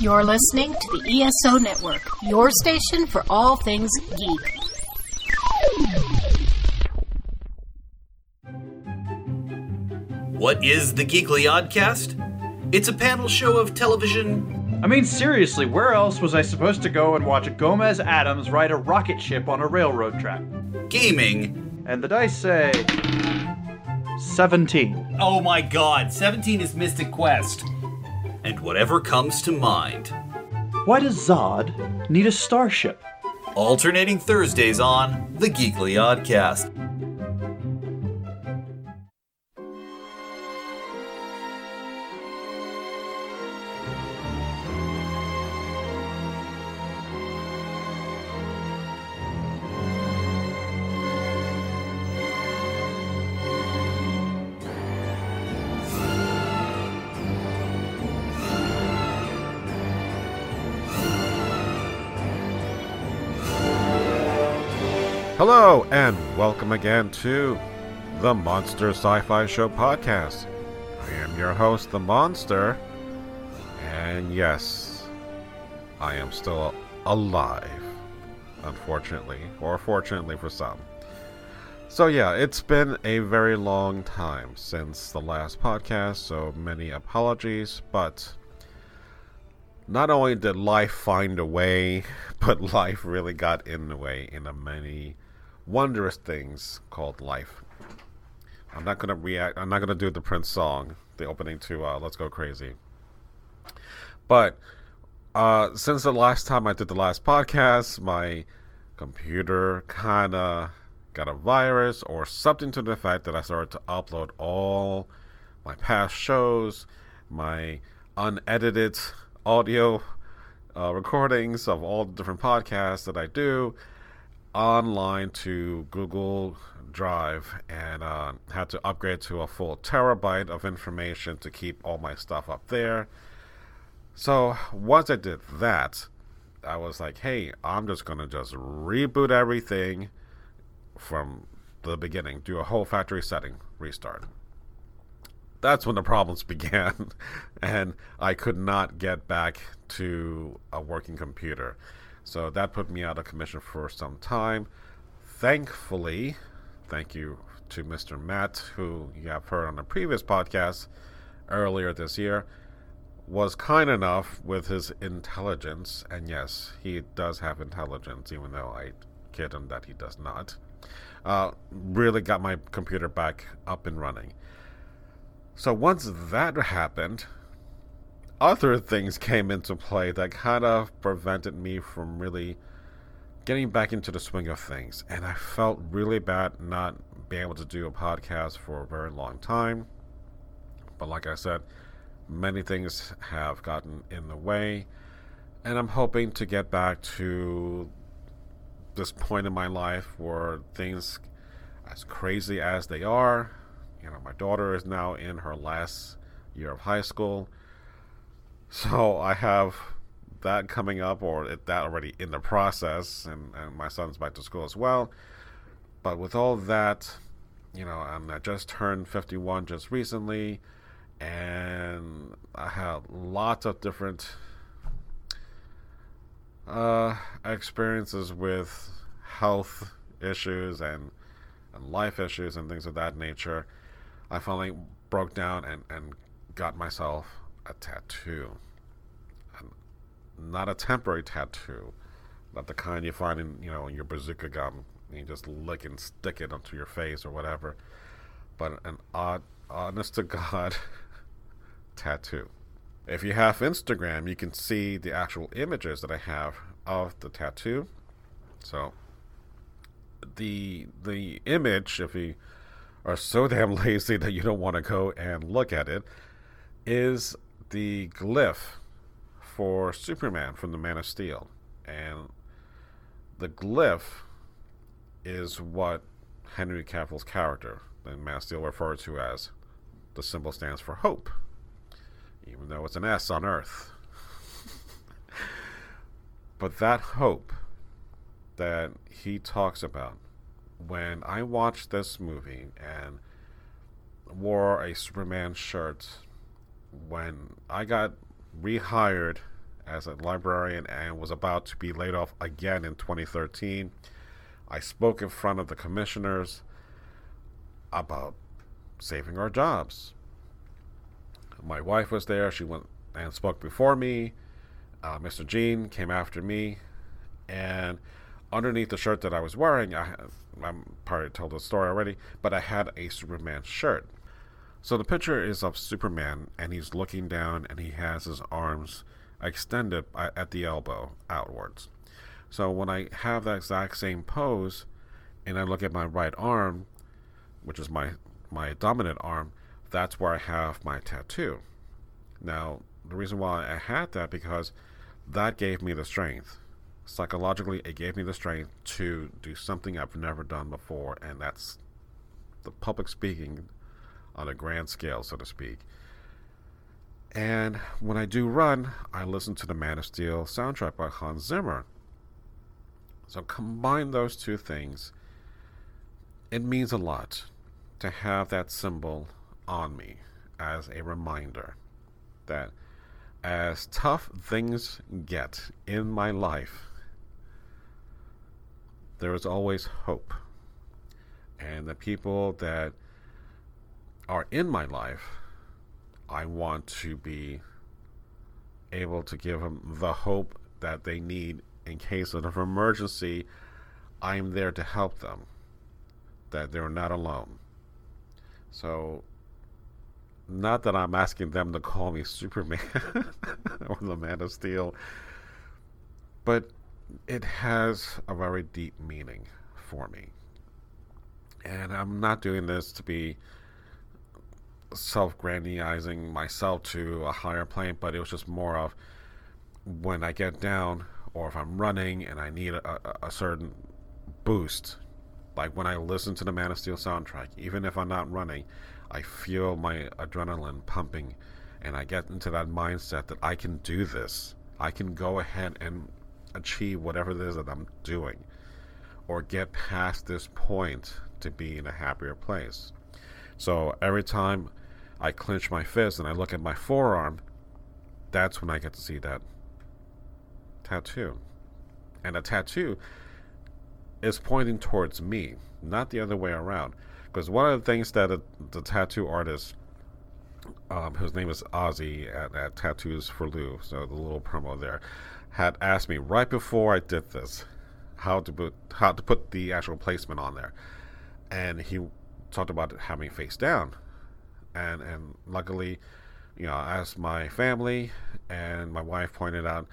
You're listening to the ESO Network, your station for all things geek. What is the Geekly Oddcast? It's a panel show of television. I mean, seriously, where else was I supposed to go and watch Gomez Addams ride a rocket ship on a railroad track? Gaming. And the dice say. 17. Oh my god, 17 is Mystic Quest. And whatever comes to mind. Why does Zod need a starship? Alternating Thursdays on The Geekly Oddcast. Hello, and welcome again to the Monster Sci Fi Show podcast. I am your host, The Monster, and yes, I am still alive, unfortunately, or fortunately for some. So, yeah, it's been a very long time since the last podcast, so many apologies, but not only did life find a way, but life really got in the way in a many wondrous things called life. I'm not gonna react. I'm not gonna do the Prince song, the opening to uh, "Let's Go Crazy." But uh, since the last time I did the last podcast, my computer kind of got a virus or something to the fact that I started to upload all my past shows, my unedited audio uh, recordings of all the different podcasts that I do online to Google Drive and uh, had to upgrade to a full terabyte of information to keep all my stuff up there. So once I did that, I was like, hey, I'm just going to just reboot everything from the beginning, do a whole factory setting restart. That's when the problems began, and I could not get back to a working computer. So that put me out of commission for some time. Thankfully, thank you to Mr. Matt, who you have heard on a previous podcast earlier this year, was kind enough with his intelligence, and yes, he does have intelligence, even though I kid him that he does not. Uh, really got my computer back up and running. So once that happened, other things came into play that kind of prevented me from really getting back into the swing of things. And I felt really bad not being able to do a podcast for a very long time. But like I said, many things have gotten in the way. And I'm hoping to get back to this point in my life where things, as crazy as they are, you know, my daughter is now in her last year of high school so I have that coming up, or that already in the process, and, and my son's back to school as well. But with all that, you know, and I just turned 51 just recently, and I had lots of different uh, experiences with health issues and, and life issues and things of that nature. I finally broke down and, and got myself a tattoo. And not a temporary tattoo, not the kind you find in, you know, in your bazooka gum. You just lick and stick it onto your face or whatever. But an odd, honest to God tattoo. If you have Instagram, you can see the actual images that I have of the tattoo. So the the image, if you are so damn lazy that you don't want to go and look at it, is the glyph for Superman from the Man of Steel. And the glyph is what Henry Cavill's character, the Man of Steel, referred to as the symbol stands for hope, even though it's an S on Earth. but that hope that he talks about, when I watched this movie and wore a Superman shirt when I got rehired as a librarian and was about to be laid off again in 2013. I spoke in front of the commissioners about saving our jobs. My wife was there. She went and spoke before me. Uh, Mr. Gene came after me. And underneath the shirt that I was wearing, I, I'm probably told the story already, but I had a Superman shirt. So the picture is of Superman, and he's looking down, and he has his arms extended uh, at the elbow outwards. So when I have that exact same pose, and I look at my right arm, which is my my dominant arm, that's where I have my tattoo. Now, the reason why I had that because that gave me the strength. Psychologically, it gave me the strength to do something I've never done before, and that's the public speaking on a grand scale, so to speak. And when I do run, I listen to the Man of Steel soundtrack by Hans Zimmer. So combine those two things. It means a lot to have that symbol on me as a reminder that as tough things get in my life, there is always hope. And the people that are in my life, I want to be able to give them the hope that they need in case of an emergency. I'm there to help them, that they're not alone. So, not that I'm asking them to call me Superman or the Man of Steel, but it has a very deep meaning for me. And I'm not doing this to be self grandizing myself to a higher plane, but it was just more of when I get down or if I'm running and I need a, a, a certain boost, like when I listen to the Man of Steel soundtrack, even if I'm not running, I feel my adrenaline pumping and I get into that mindset that I can do this. I can go ahead and achieve whatever it is that I'm doing or get past this point to be in a happier place. So every time I clench my fist and I look at my forearm, that's when I get to see that tattoo. And a tattoo is pointing towards me, not the other way around. Because one of the things that a, the tattoo artist, um, whose name is Ozzy at, at Tattoos for Lou, so the little promo there, had asked me right before I did this how to put how to put the actual placement on there, and he talked about it having face down, and and luckily, you know, as my family and my wife pointed out,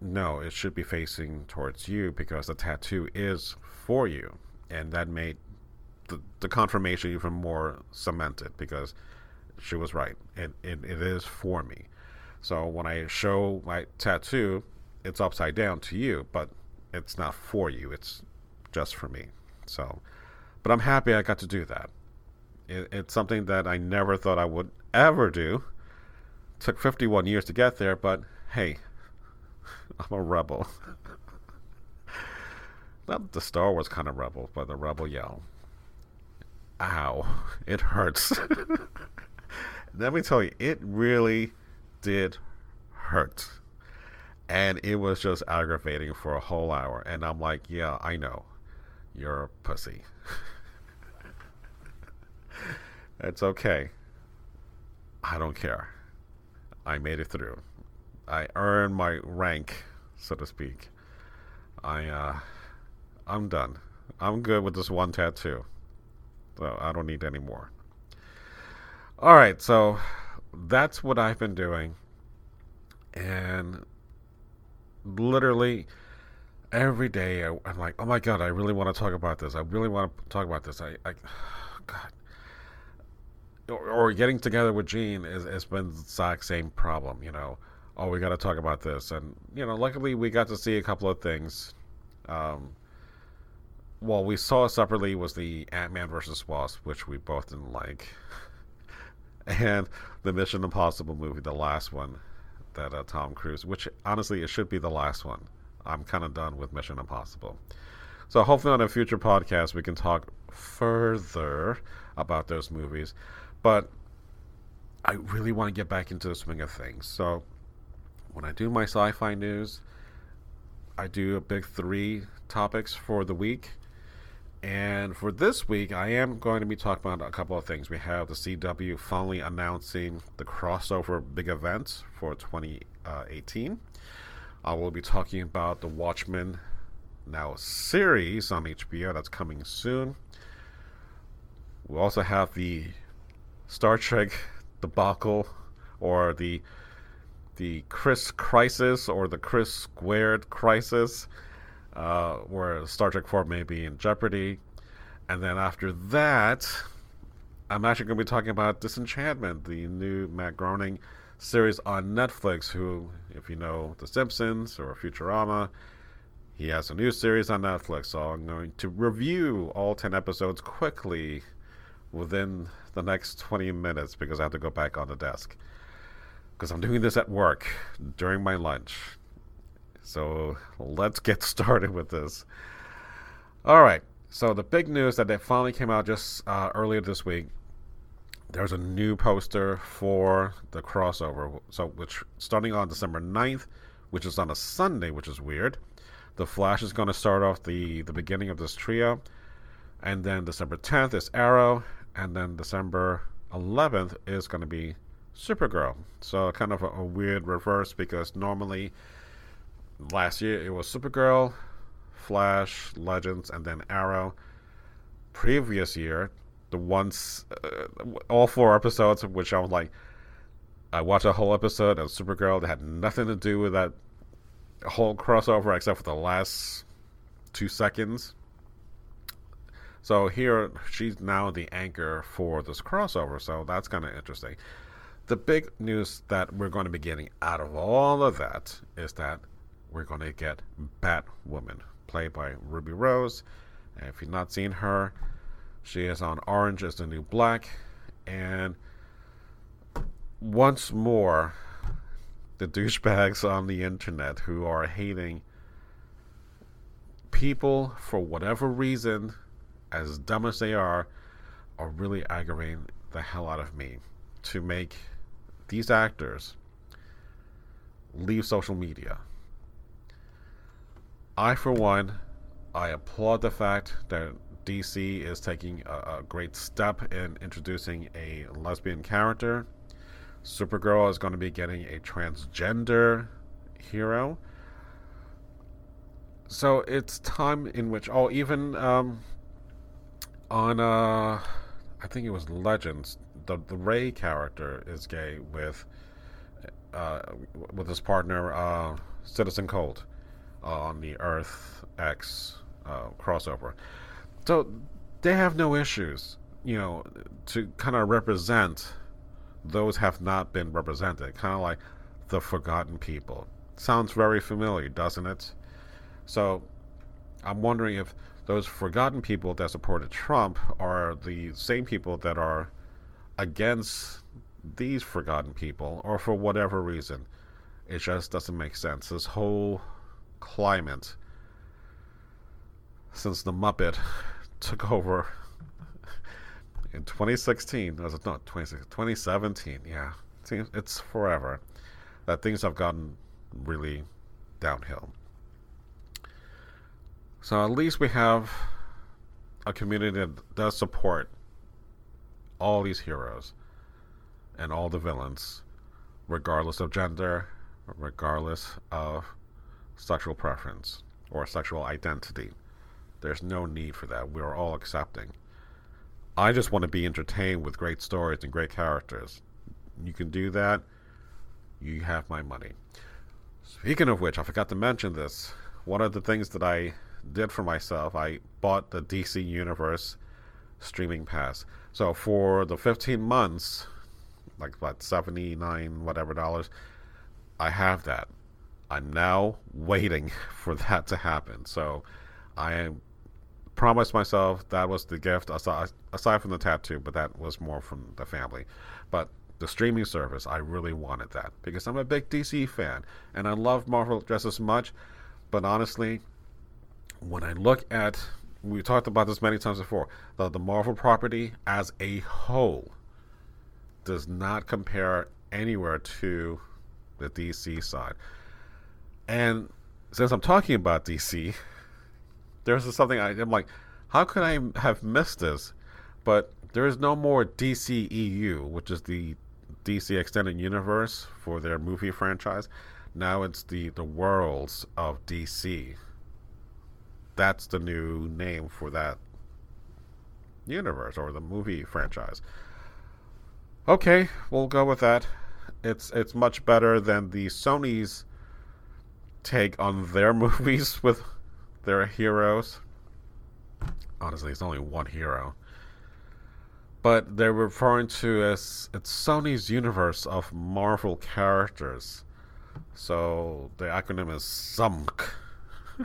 no, it should be facing towards you because the tattoo is for you, and that made the, the confirmation even more cemented because she was right. It, it, it is for me. So when I show my tattoo, it's upside down to you, but it's not for you. It's just for me. So, but I'm happy I got to do that. It, it's something that I never thought I would ever do. Took 51 years to get there, but hey, I'm a rebel. Not the Star Wars kind of rebel, but the rebel yell. Ow, it hurts. Let me tell you, it really did hurt. And it was just aggravating for a whole hour. And I'm like, yeah, I know. You're a pussy. it's okay. I don't care. I made it through. I earned my rank, so to speak. I uh I'm done. I'm good with this one tattoo. So I don't need any more. All right, so that's what I've been doing. And literally every day I, am like, oh my God, I really want to talk about this. I really want to talk about this. I, I God. Or, or getting together with Gene is, has been the exact same problem, you know. Oh, we got to talk about this. And, you know, luckily we got to see a couple of things. Um, well, we saw separately was the Ant Man versus Wasp, which we both didn't like, and the Mission Impossible movie, the last one, that uh, Tom Cruise, which honestly it should be the last one. I'm kind of done with Mission Impossible. So hopefully on a future podcast we can talk further about those movies, but I really want to get back into the swing of things. So when I do my sci fi news, I do a big three topics for the week. And for this week, I am going to be talking about a couple of things. We have the CW finally announcing the crossover big event for 2018. I will be talking about the Watchmen now series on HBO that's coming soon. We also have the Star Trek debacle or the the Chris crisis or the Chris squared crisis, uh, where Star Trek 4 may be in jeopardy. And then after that, I'm actually going to be talking about Disenchantment, the new Matt Groening series on Netflix. Who, if you know The Simpsons or Futurama, he has a new series on Netflix. So I'm going to review all 10 episodes quickly within the next 20 minutes because I have to go back on the desk because I'm doing this at work during my lunch. So let's get started with this. All right. So the big news that they finally came out just uh, earlier this week. There's a new poster for the crossover. So which starting on December 9th, which is on a Sunday, which is weird. The Flash is going to start off the the beginning of this trio, and then December 10th is Arrow, and then December 11th is going to be Supergirl. So kind of a, a, weird reverse because normally last year it was Supergirl, Flash, Legends, and then Arrow. Previous year, the ones uh, all four episodes, which I was like, I watched a whole episode of Supergirl that had nothing to do with that whole crossover except for the last two seconds. So here she's now the anchor for this crossover, so that's kind of interesting. The big news that we're going to be getting out of all of that is that we're going to get Batwoman, played by Ruby Rose. And if you've not seen her, she is on Orange is the New Black. And once more, the douchebags on the internet who are hating people for whatever reason as dumb as they are, are really aggravating the hell out of me to make these actors leave social media. I, for one, I applaud the fact that DC is taking a, a great step in introducing a lesbian character. Supergirl is going to be getting a transgender hero. So it's time in which, oh, even um, on uh I think it was Legends, the the Ray character is gay with uh with his partner uh Citizen Cold on the Earth X uh, crossover. So they have no issues, you know, to kind of represent those have not been represented, kind of like the forgotten people. Sounds very familiar, doesn't it? So I'm wondering if those forgotten people that supported Trump are the same people that are against these forgotten people, or for whatever reason. It just doesn't make sense. This whole climate since the Muppet took over in 2016, was it not 2017? Yeah, it's forever that things have gotten really downhill. So at least we have a community that does support all these heroes and all the villains, regardless of gender, regardless of sexual preference or sexual identity. There's no need for that. We're all accepting. I just want to be entertained with great stories and great characters. You can do that, you have my money. Speaking of which, I forgot to mention this. One of the things that I did for myself, I bought the DC Universe streaming pass. So for the 15 months, like what 79 whatever dollars, I have that. I'm now waiting for that to happen. So I promised myself that was the gift aside, aside from the tattoo, but that was more from the family. But the streaming service, I really wanted that because I'm a big DC fan and I love Marvel just as much. But honestly, when I look at, we talked about this many times before, the, the Marvel property as a whole does not compare anywhere to the DC side. And since I'm talking about DC, there's something I, I'm like, how could I have missed this? But there is no more DCEU, which is the DC Extended Universe for their movie franchise. Now it's the the Worlds of DC. That's the new name for that universe or the movie franchise. Okay, we'll go with that. It's it's much better than the Sony's take on their movies with their heroes. Honestly, it's only one hero. But they're referring to as it's Sony's universe of Marvel characters. So the acronym is SUMK.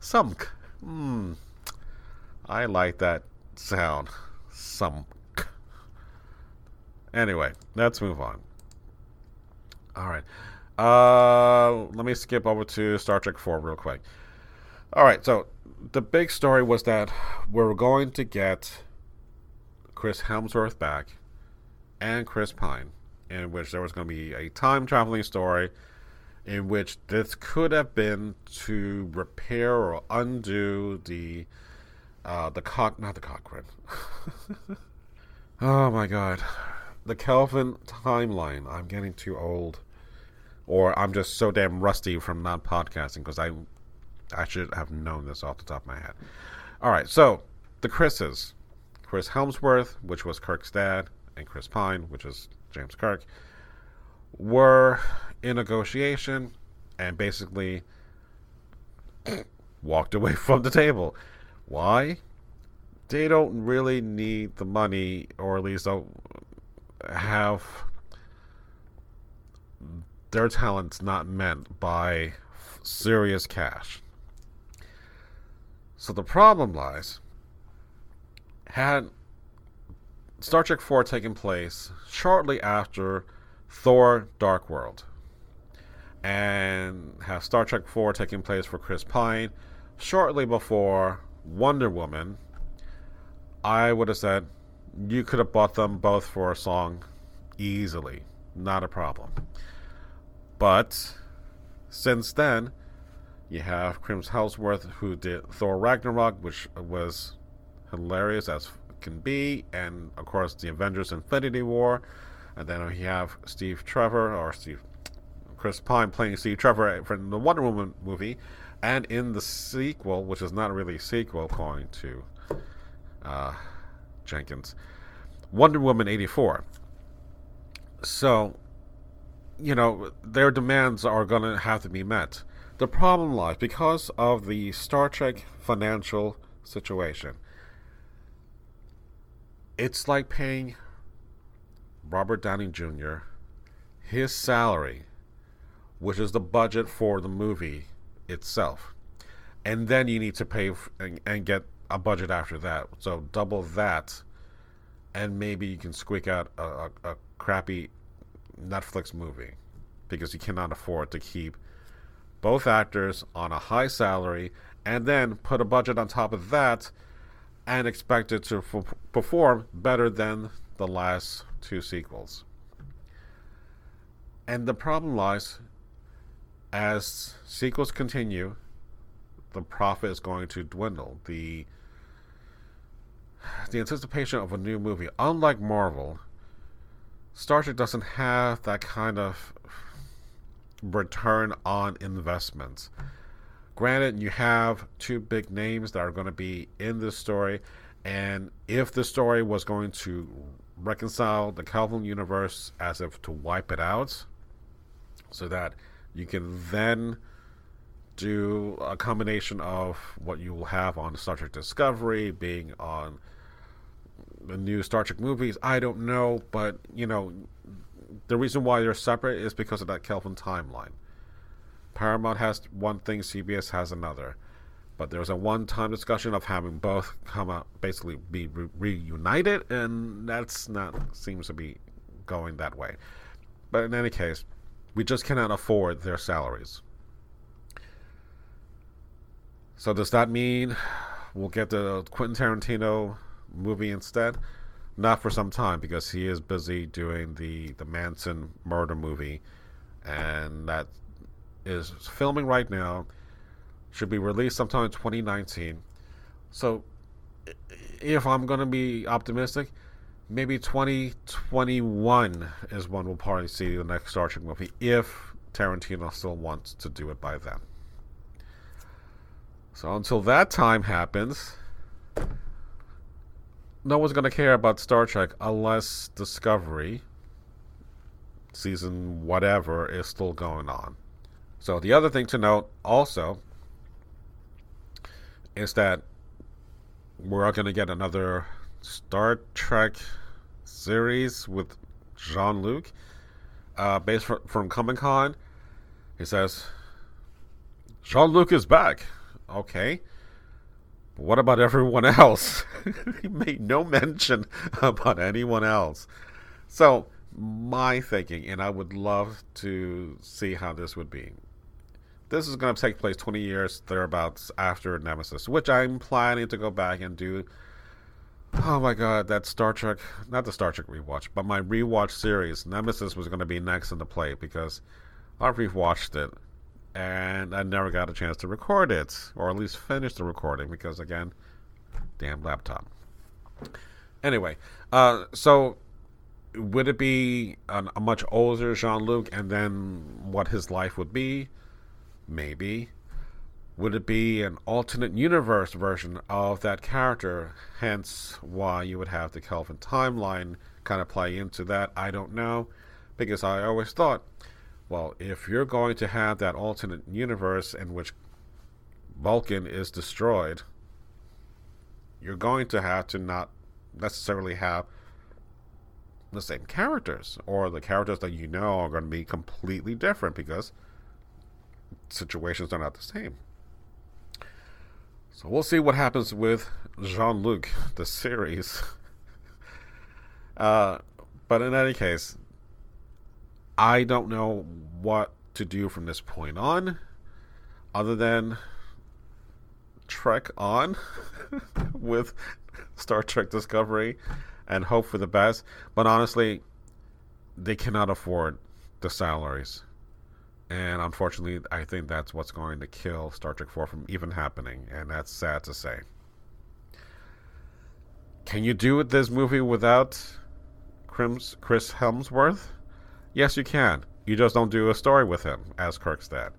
SUMK. Hmm. I like that sound. SUMK. Anyway, let's move on. All right. Uh, let me skip over to Star Trek 4 real quick. All right, so the big story was that we're going to get Chris Hemsworth back and Chris Pine, in which there was going to be a time traveling story in which this could have been to repair or undo the uh, the cock not the Cochrane. oh my god. The Kelvin timeline. I'm getting too old or I'm just so damn rusty from not podcasting because I I should have known this off the top of my head. All right, so the Chris's, Chris Hemsworth, which was Kirk's dad, and Chris Pine, which is James Kirk, were in negotiation and basically walked away from the table. Why? They don't really need the money, or at least don't have their talent's not meant by serious cash. So the problem lies had Star Trek 4 taken place shortly after Thor Dark World and have Star Trek 4 taking place for Chris Pine shortly before Wonder Woman, I would have said you could have bought them both for a song easily. Not a problem. But since then, you have Chris Hemsworth who did Thor Ragnarok, which was hilarious as can be, and of course the Avengers Infinity War. And then you have Steve Trevor or Steve Chris Pine playing Steve Trevor from the Wonder Woman movie, and in the sequel, which is not really a sequel, according to uh, Jenkins, Wonder Woman eighty four. So you know, their demands are going to have to be met. The problem lies because of the Star Trek financial situation. It's like paying Robert Downey Jr. his salary, which is the budget for the movie itself. And then you need to pay f- and, and get a budget after that. So double that, and maybe you can squeak out a, a, a crappy Netflix movie because you cannot afford to keep both actors on a high salary and then put a budget on top of that and expect it to f- perform better than the last two sequels. And the problem lies as sequels continue, the profit is going to dwindle. The the anticipation of a new movie, unlike Marvel, Star Trek doesn't have that kind of return on investments. Granted, you have two big names that are going to be in this story, and if the story was going to reconcile the Kelvin universe as if to wipe it out, so that you can then do a combination of what you will have on Star Trek Discovery, being on the new Star Trek movies. I don't know, but you know, the reason why they're separate is because of that Kelvin timeline. Paramount has one thing, CBS has another. But there was a one-time discussion of having both come out, basically be re- reunited, and that's not seems to be going that way. But in any case, we just cannot afford their salaries. So does that mean we'll get the Quentin Tarantino movie instead. not for some time because he is busy doing the the Manson murder movie, and that is filming right now. Should be released sometime in 2019. So, if I'm going to be optimistic, maybe 2021 is when we'll probably see the next Star Trek movie if Tarantino still wants to do it by then. So until that time happens, no one's going to care about Star Trek unless Discovery season whatever is still going on. So the other thing to note also is that we're going to get another Star Trek series with Jean Luc, uh, based fr- from Comic Con. He says, Jean Luc is back. Okay. What about everyone else? he made no mention about anyone else. So, my thinking, and I would love to see how this would be. This is going to take place 20 years thereabouts after Nemesis, which I'm planning to go back and do Oh my god, that Star Trek, not the Star Trek rewatch, but my rewatch series, Nemesis was going to be next in the play because I rewatched it and I never got a chance to record it, or at least finish the recording because, again, damn laptop. Anyway, uh, so would it be an, a much older Jean Luc and then what his life would be? Maybe. Would it be an alternate universe version of that character? Hence, why you would have the Kelvin timeline kind of play into that. I don't know. Because I always thought, well, if you're going to have that alternate universe in which Vulcan is destroyed, you're going to have to not necessarily have the same characters, or the characters that you know are going to be completely different because situations are not the same. So we'll see what happens with Jean Luc, the series. uh, but in any case, I don't know what to do from this point on, other than trek on with Star Trek Discovery and hope for the best. But honestly, they cannot afford the salaries. And unfortunately, I think that's what's going to kill Star Trek 4 from even happening. And that's sad to say. Can you do this movie without Chris, Helmsworth? Yes, you can. You just don't do a story with him, as Kirk said.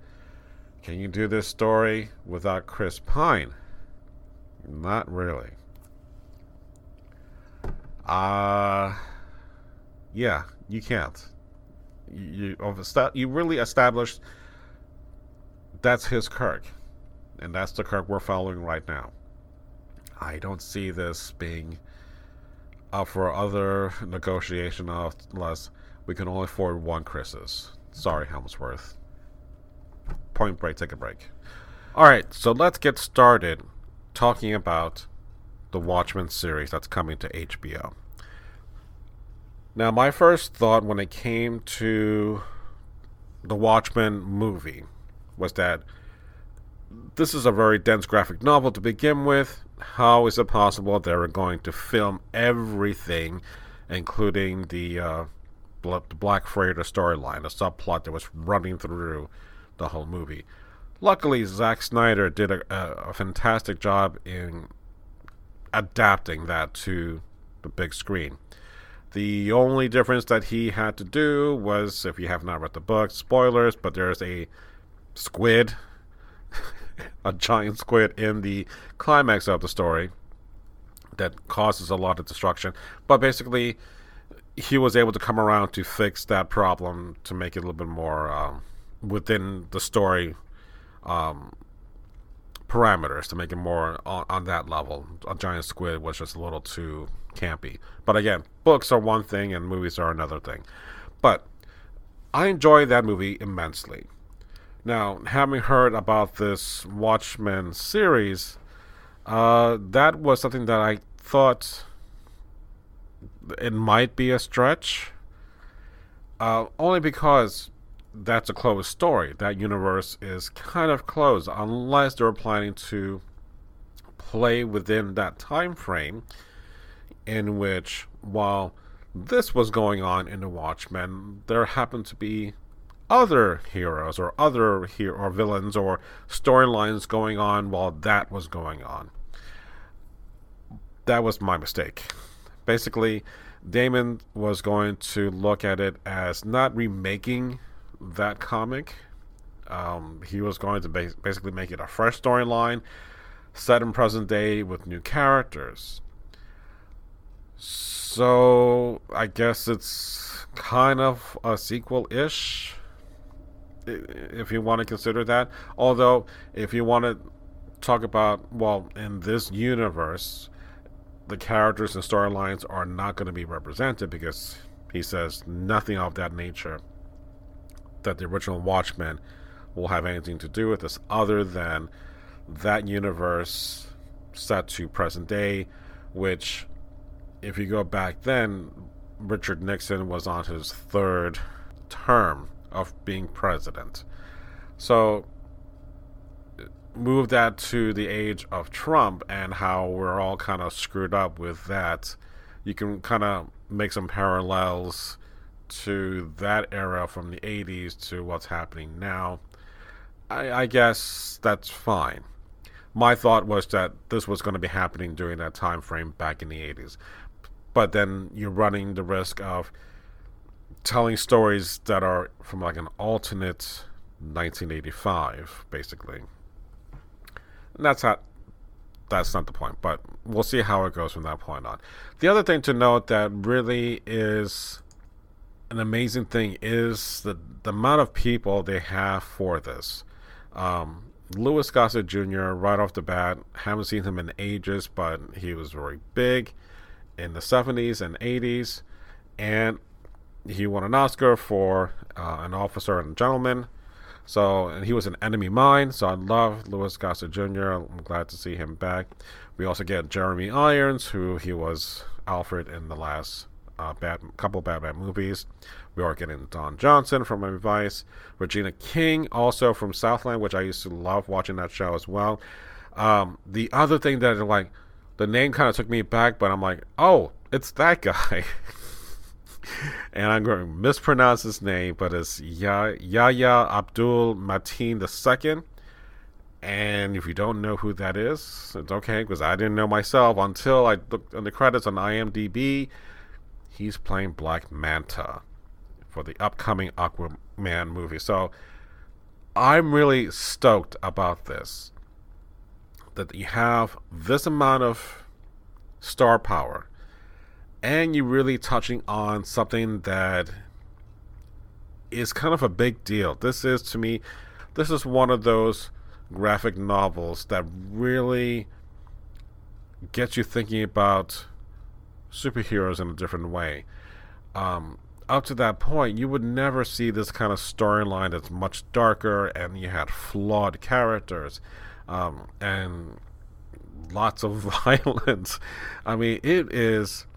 Can you do this story without Chris Pine? Not really. Uh, yeah, you can't. You you, you really established that's his Kirk, and that's the Kirk we're following right now. I don't see this being up for other negotiation unless we can only afford one Chris's. Sorry, Helmsworth. Point break, take a break. Alright, so let's get started talking about the Watchmen series that's coming to HBO. Now, my first thought when it came to the Watchmen movie was that this is a very dense graphic novel to begin with. How is it possible they were going to film everything, including the, uh, the Black Freighter storyline, a subplot that was running through the whole movie? Luckily, Zack Snyder did a, a, a fantastic job in adapting that to the big screen. The only difference that he had to do was, if you have not read the book, spoilers, but there's a squid, a giant squid in the climax of the story that causes a lot of destruction. But basically, he was able to come around to fix that problem to make it a little bit more um, within the story um, parameters to make it more on, on, that level. A giant squid was just a little too campy. But again, books are one thing and movies are another thing. But I enjoy that movie immensely. Now, having heard about this Watchmen series, uh, that was something that I thought it might be a stretch. Uh, only because that's a closed story. That universe is kind of closed unless they're planning to play within that time frame in which while this was going on in the Watchmen, there happened to be other heroes or other hero or villains or storylines going on while that was going on. That was my mistake. Basically, Damon was going to look at it as not remaking that comic. Um, he was going to ba- basically make it a fresh storyline set in present day with new characters. So I guess it's kind of a sequel ish, if you want to consider that. Although, if you want to talk about, well, in this universe, the characters and storylines are not going to be represented because he says nothing of that nature that the original Watchmen will have anything to do with this other than that universe set to present day, which, if you go back then, Richard Nixon was on his third term of being president. So, move that to the age of Trump and how we're all kind of screwed up with that. You can kind of make some parallels to that era from the 80s to what's happening now. I, I guess that's fine my thought was that this was going to be happening during that time frame back in the 80s. But then you're running the risk of telling stories that are from like an alternate 1985, basically. That's not that's not the point, but we'll see how it goes from that point on. The other thing to note that really is an amazing thing is the the amount of people they have for this. Um, Louis Gossett Jr. right off the bat, haven't seen him in ages, but he was very big in the 70s and 80s, and he won an Oscar for uh, an officer and a gentleman. So, and he was an enemy mine. So I love Louis Gossett Jr. I'm glad to see him back. We also get Jeremy Irons, who he was Alfred in the last uh, bad couple Batman movies. We are getting Don Johnson from Advice, Regina King also from Southland, which I used to love watching that show as well. Um, the other thing that like the name kind of took me back, but I'm like, oh, it's that guy. and I'm going to mispronounce his name, but it's Yahya Abdul Mateen II. And if you don't know who that is, it's okay because I didn't know myself until I looked on the credits on IMDb. He's playing Black Manta for the upcoming Aquaman movie. So I'm really stoked about this. That you have this amount of star power and you're really touching on something that is kind of a big deal. This is to me this is one of those graphic novels that really gets you thinking about superheroes in a different way. Um, up to that point, you would never see this kind of storyline that's much darker and you had flawed characters um, and lots of violence. I mean, it is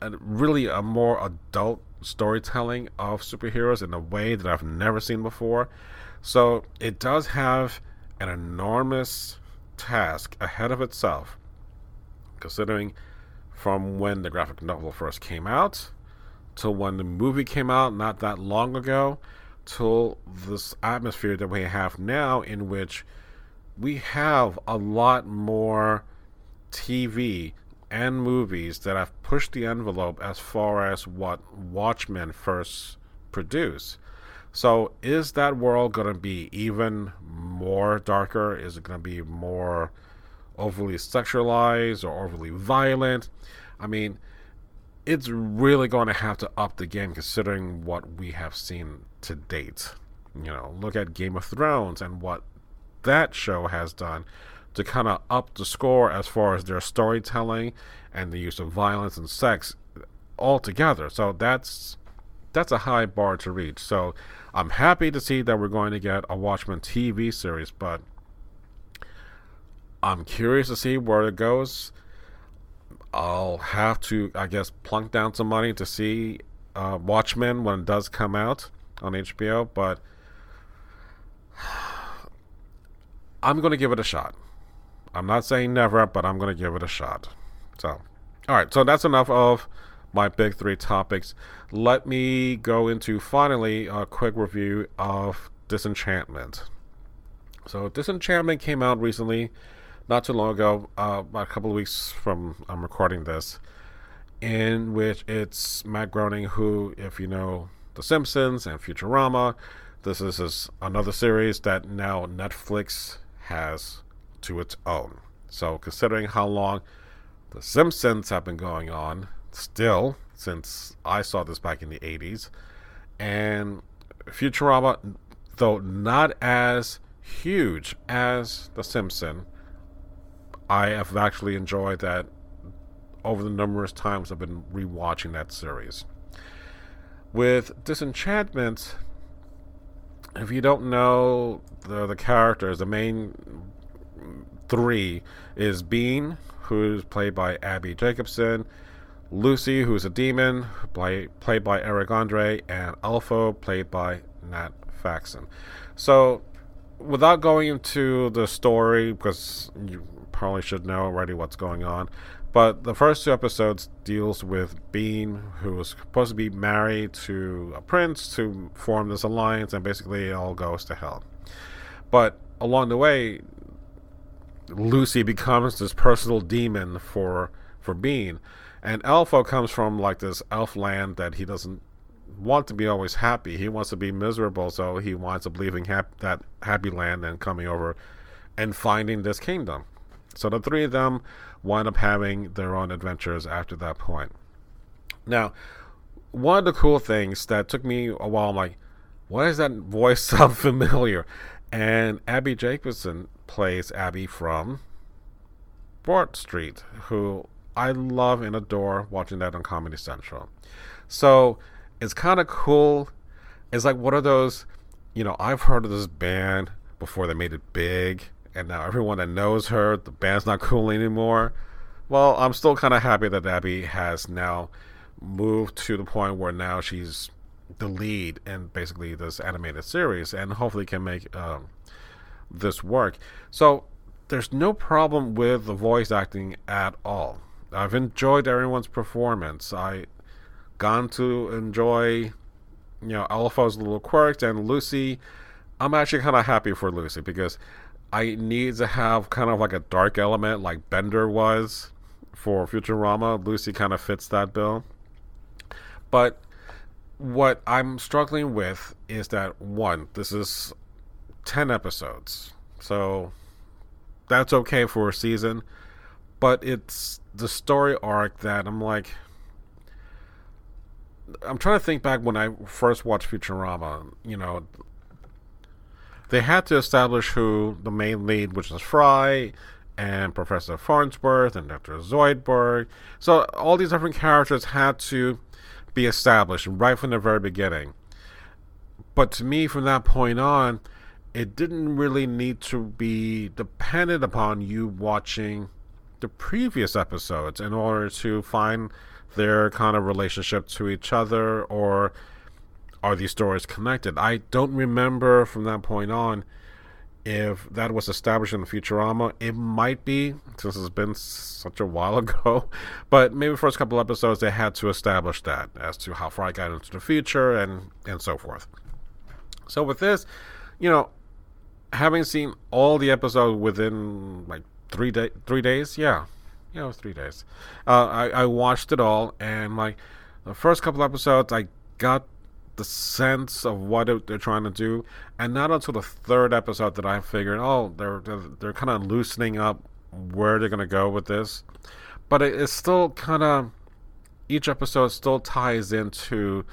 a, really a more adult storytelling of superheroes in a way that I've never seen before. So it does have an enormous task ahead of itself, considering from when the graphic novel first came out till when the movie came out not that long ago till this atmosphere that we have now in which we have a lot more TV and movies that have pushed the envelope as far as what Watchmen first produced. So, is that world going to be even more darker? Is it going to be more overly sexualized or overly violent? I mean, it's really going to have to up the game considering what we have seen to date. You know, look at Game of Thrones and what that show has done to kind of up the score as far as their storytelling and the use of violence and sex altogether. So that's that's a high bar to reach. So I'm happy to see that we're going to get a Watchmen TV series, but I'm curious to see where it goes. I'll have to, I guess, plunk down some money to see uh, Watchmen when it does come out on HBO, but I'm going to give it a shot. I'm not saying never, but I'm going to give it a shot. So, all right, so that's enough of my big three topics, let me go into finally a quick review of Disenchantment. So, Disenchantment came out recently, not too long ago, uh, about a couple of weeks from I'm recording this, in which it's Matt Groening, who, if you know The Simpsons and Futurama, this is, is another series that now Netflix has to its own. So, considering how long The Simpsons have been going on, still, since I saw this back in the 80s, and Futurama, though not as huge as The Simpsons, I have actually enjoyed that over the numerous times I've been rewatching that series. With Disenchantment, if you don't know the the characters, the main three is Bean, who's played by Abbi Jacobson, Luci, who's a demon, play, played by Eric Andre, and Elfo, played by Nat Faxon. So, without going into the story, because you probably should know already what's going on, but the first two episodes deals with Bean, who was supposed to be married to a prince to form this alliance, and basically it all goes to hell. But along the way, Luci becomes this personal demon for for Bean, and Elfo comes from like this elf land that he doesn't want to be always happy. He wants to be miserable, so he winds up leaving hap- that happy land and coming over and finding this kingdom. So the three of them wind up having their own adventures after that point. Now, one of the cool things that took me a while, I'm like, why does that voice sound familiar? And Abbi Jacobson plays Abbi from Broad City, who I love and adore watching that on Comedy Central. So it's kind of cool. It's like one of those, you know, I've heard of this band before they made it big, and now everyone that knows her, the band's not cool anymore. Well, I'm still kind of happy that Abbi has now moved to the point where now she's the lead in basically this animated series, and hopefully can make um, this work. So there's no problem with the voice acting at all. I've enjoyed everyone's performance. I gone to enjoy, you know, Elfo's little quirks and Luci. I'm actually kind of happy for Luci because I need to have kind of like a dark element like Bender was for Futurama. Luci kind of fits that bill. But what I'm struggling with is that one, this is 10 episodes. So that's okay for a season. But it's the story arc that I'm like. I'm trying to think back when I first watched Futurama. You know, they had to establish who the main lead, which is Fry, and Professor Farnsworth, and Dr. Zoidberg. So all these different characters had to be established right from the very beginning. But to me, from that point on, it didn't really need to be dependent upon you watching the previous episodes in order to find their kind of relationship to each other or are these stories connected? I don't remember from that point on if that was established in Futurama. It might be, since it's been such a while ago. But maybe first couple episodes they had to establish that as to how far I got into the future and and so forth. So with this, you know, having seen all the episodes within like three day three days, yeah, yeah, it was three days. Uh, I I watched it all, and like the first couple episodes, I got the sense of what they're trying to do, and not until the third episode that I figured, oh, they're they're, they're kind of loosening up where they're gonna go with this, but it, it's still kind of each episode still ties into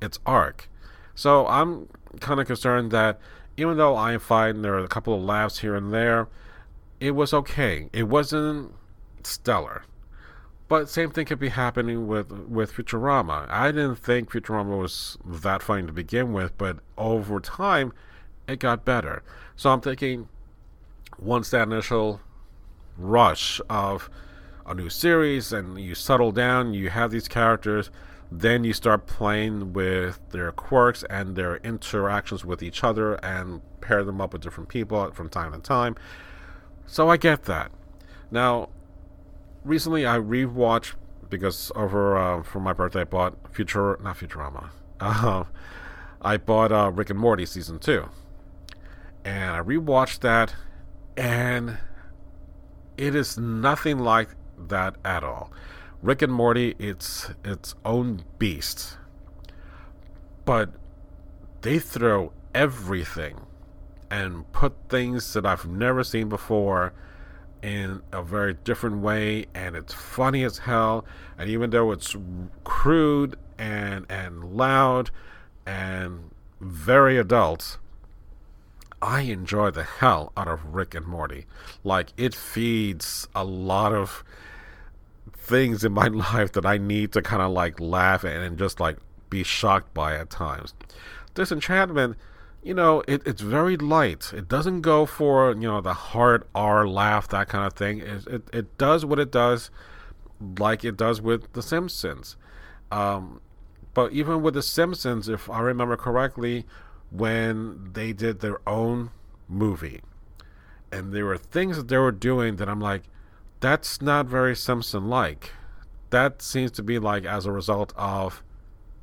its arc. So I'm kind of concerned that even though I find there are a couple of laughs here and there, it was okay. It wasn't stellar. But same thing could be happening with with Futurama. I didn't think Futurama was that funny to begin with, but over time, it got better. So I'm thinking, once that initial rush of a new series and you settle down, you have these characters, then you start playing with their quirks and their interactions with each other and pair them up with different people from time to time. So I get that. Now, recently I rewatched because over uh, for my birthday I bought Future not Futurama. Uh, I bought uh, Rick and Morty season two, and I rewatched that, and it is nothing like that at all. Rick and Morty, it's its own beast, but they throw everything and put things that I've never seen before in a very different way and it's funny as hell. And even though it's crude and and loud and very adult I enjoy the hell out of Rick and Morty. Like it feeds a lot of things in my life that I need to kind of like laugh and, and just like be shocked by at times Disenchantment you know, it, it's very light. It doesn't go for, you know, the hard R laugh, that kind of thing. It, it, it does what it does, like it does with The Simpsons. Um, but even with The Simpsons, if I remember correctly, when they did their own movie, and there were things that they were doing that I'm like, that's not very Simpson like. That seems to be like as a result of,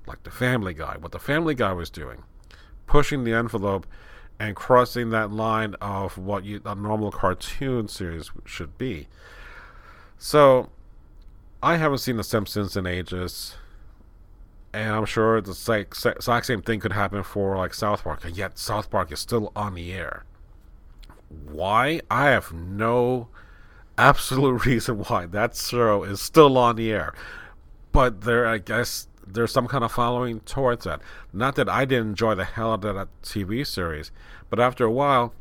like, The Family Guy, what The Family Guy was doing pushing the envelope and crossing that line of what you, a normal cartoon series should be. So, I haven't seen The Simpsons in ages, and I'm sure the exact same thing could happen for like South Park, and yet South Park is still on the air. Why? I have no absolute reason why that show is still on the air. But there, I guess there's some kind of following towards that. Not that I didn't enjoy the hell out of that TV series, but after a while,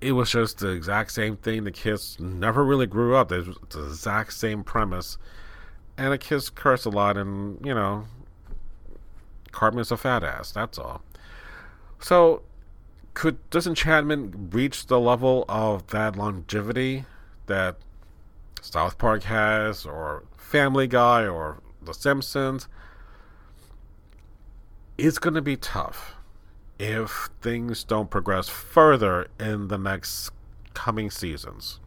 it was just the exact same thing. The kids never really grew up. It's the exact same premise, and the kids curse a lot, and you know, Cartman's a fat ass. That's all. So, could Disenchantment reach the level of that longevity that South Park has, or Family Guy, or The Simpsons? it's going to be tough if things don't progress further in the next coming seasons.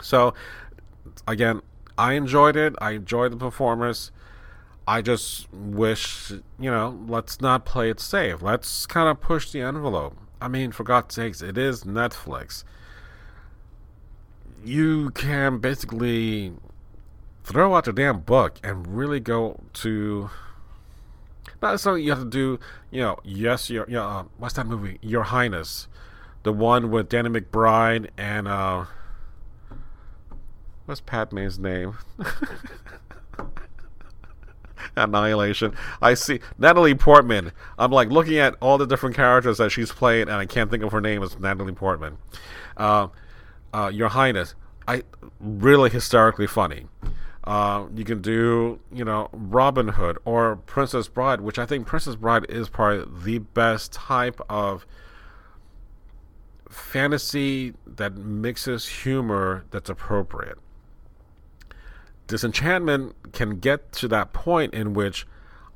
So, again, I enjoyed it. I enjoyed the performance. I just wish, you know, let's not play it safe. Let's kind of push the envelope. I mean, for God's sakes, it is Netflix. You can basically throw out the damn book and really go to not something you have to do. You know, yes, your, your uh, what's that movie? Your Highness, the one with Danny McBride and uh, what's Padme's name? Annihilation. I see Natalie Portman. I'm like looking at all the different characters that she's played, and I can't think of her name. It's Natalie Portman. Uh, uh, Your Highness. I really hysterically funny. Uh, you can do, you know, Robin Hood or Princess Bride, which I think Princess Bride is probably the best type of fantasy that mixes humor that's appropriate. Disenchantment can get to that point in which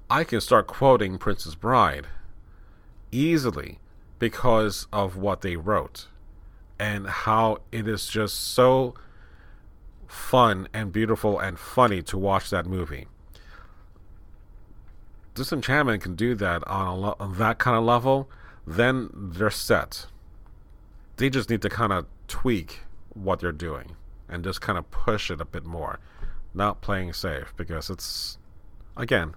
I can start quoting Princess Bride easily because of what they wrote and how it is just so fun and beautiful and funny to watch that movie. Disenchantment can do that on, lo- on that kind of level, then they're set. They just need to kind of tweak what they're doing and just kind of push it a bit more. Not playing safe because it's, again,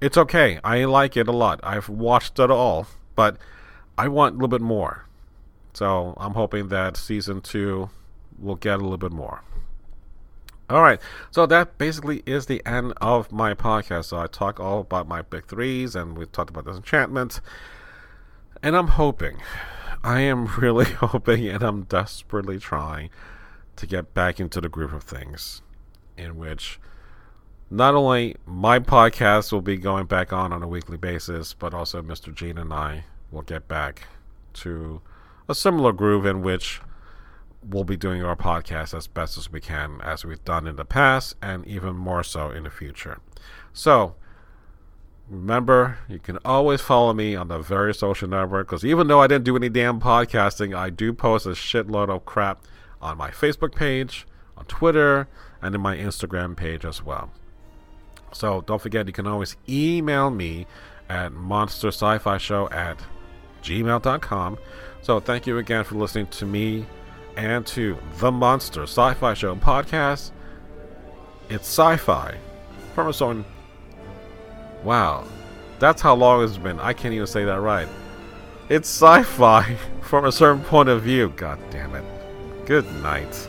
it's okay. I like it a lot. I've watched it all, but I want a little bit more. So I'm hoping that season two will get a little bit more. All right, so that basically is the end of my podcast. So I talk all about my big threes, and we talked about disenchantment. And I'm hoping, I am really hoping, and I'm desperately trying to get back into the groove of things, in which not only my podcast will be going back on on a weekly basis, but also Mr. Gene and I will get back to a similar groove in which we'll be doing our podcast as best as we can, as we've done in the past, and even more so in the future. So, remember, you can always follow me on the various social networks, because even though I didn't do any damn podcasting, I do post a shitload of crap on my Facebook page, on Twitter, and in my Instagram page as well. So don't forget, you can always email me at monster sci-fi show at gmail.com. So thank you again for listening to me and to the Monster Sci-Fi Show podcast. It's sci-fi from its own. Wow, that's how long it's been. I can't even say that right. It's sci-fi from a certain point of view. God damn it. Good night.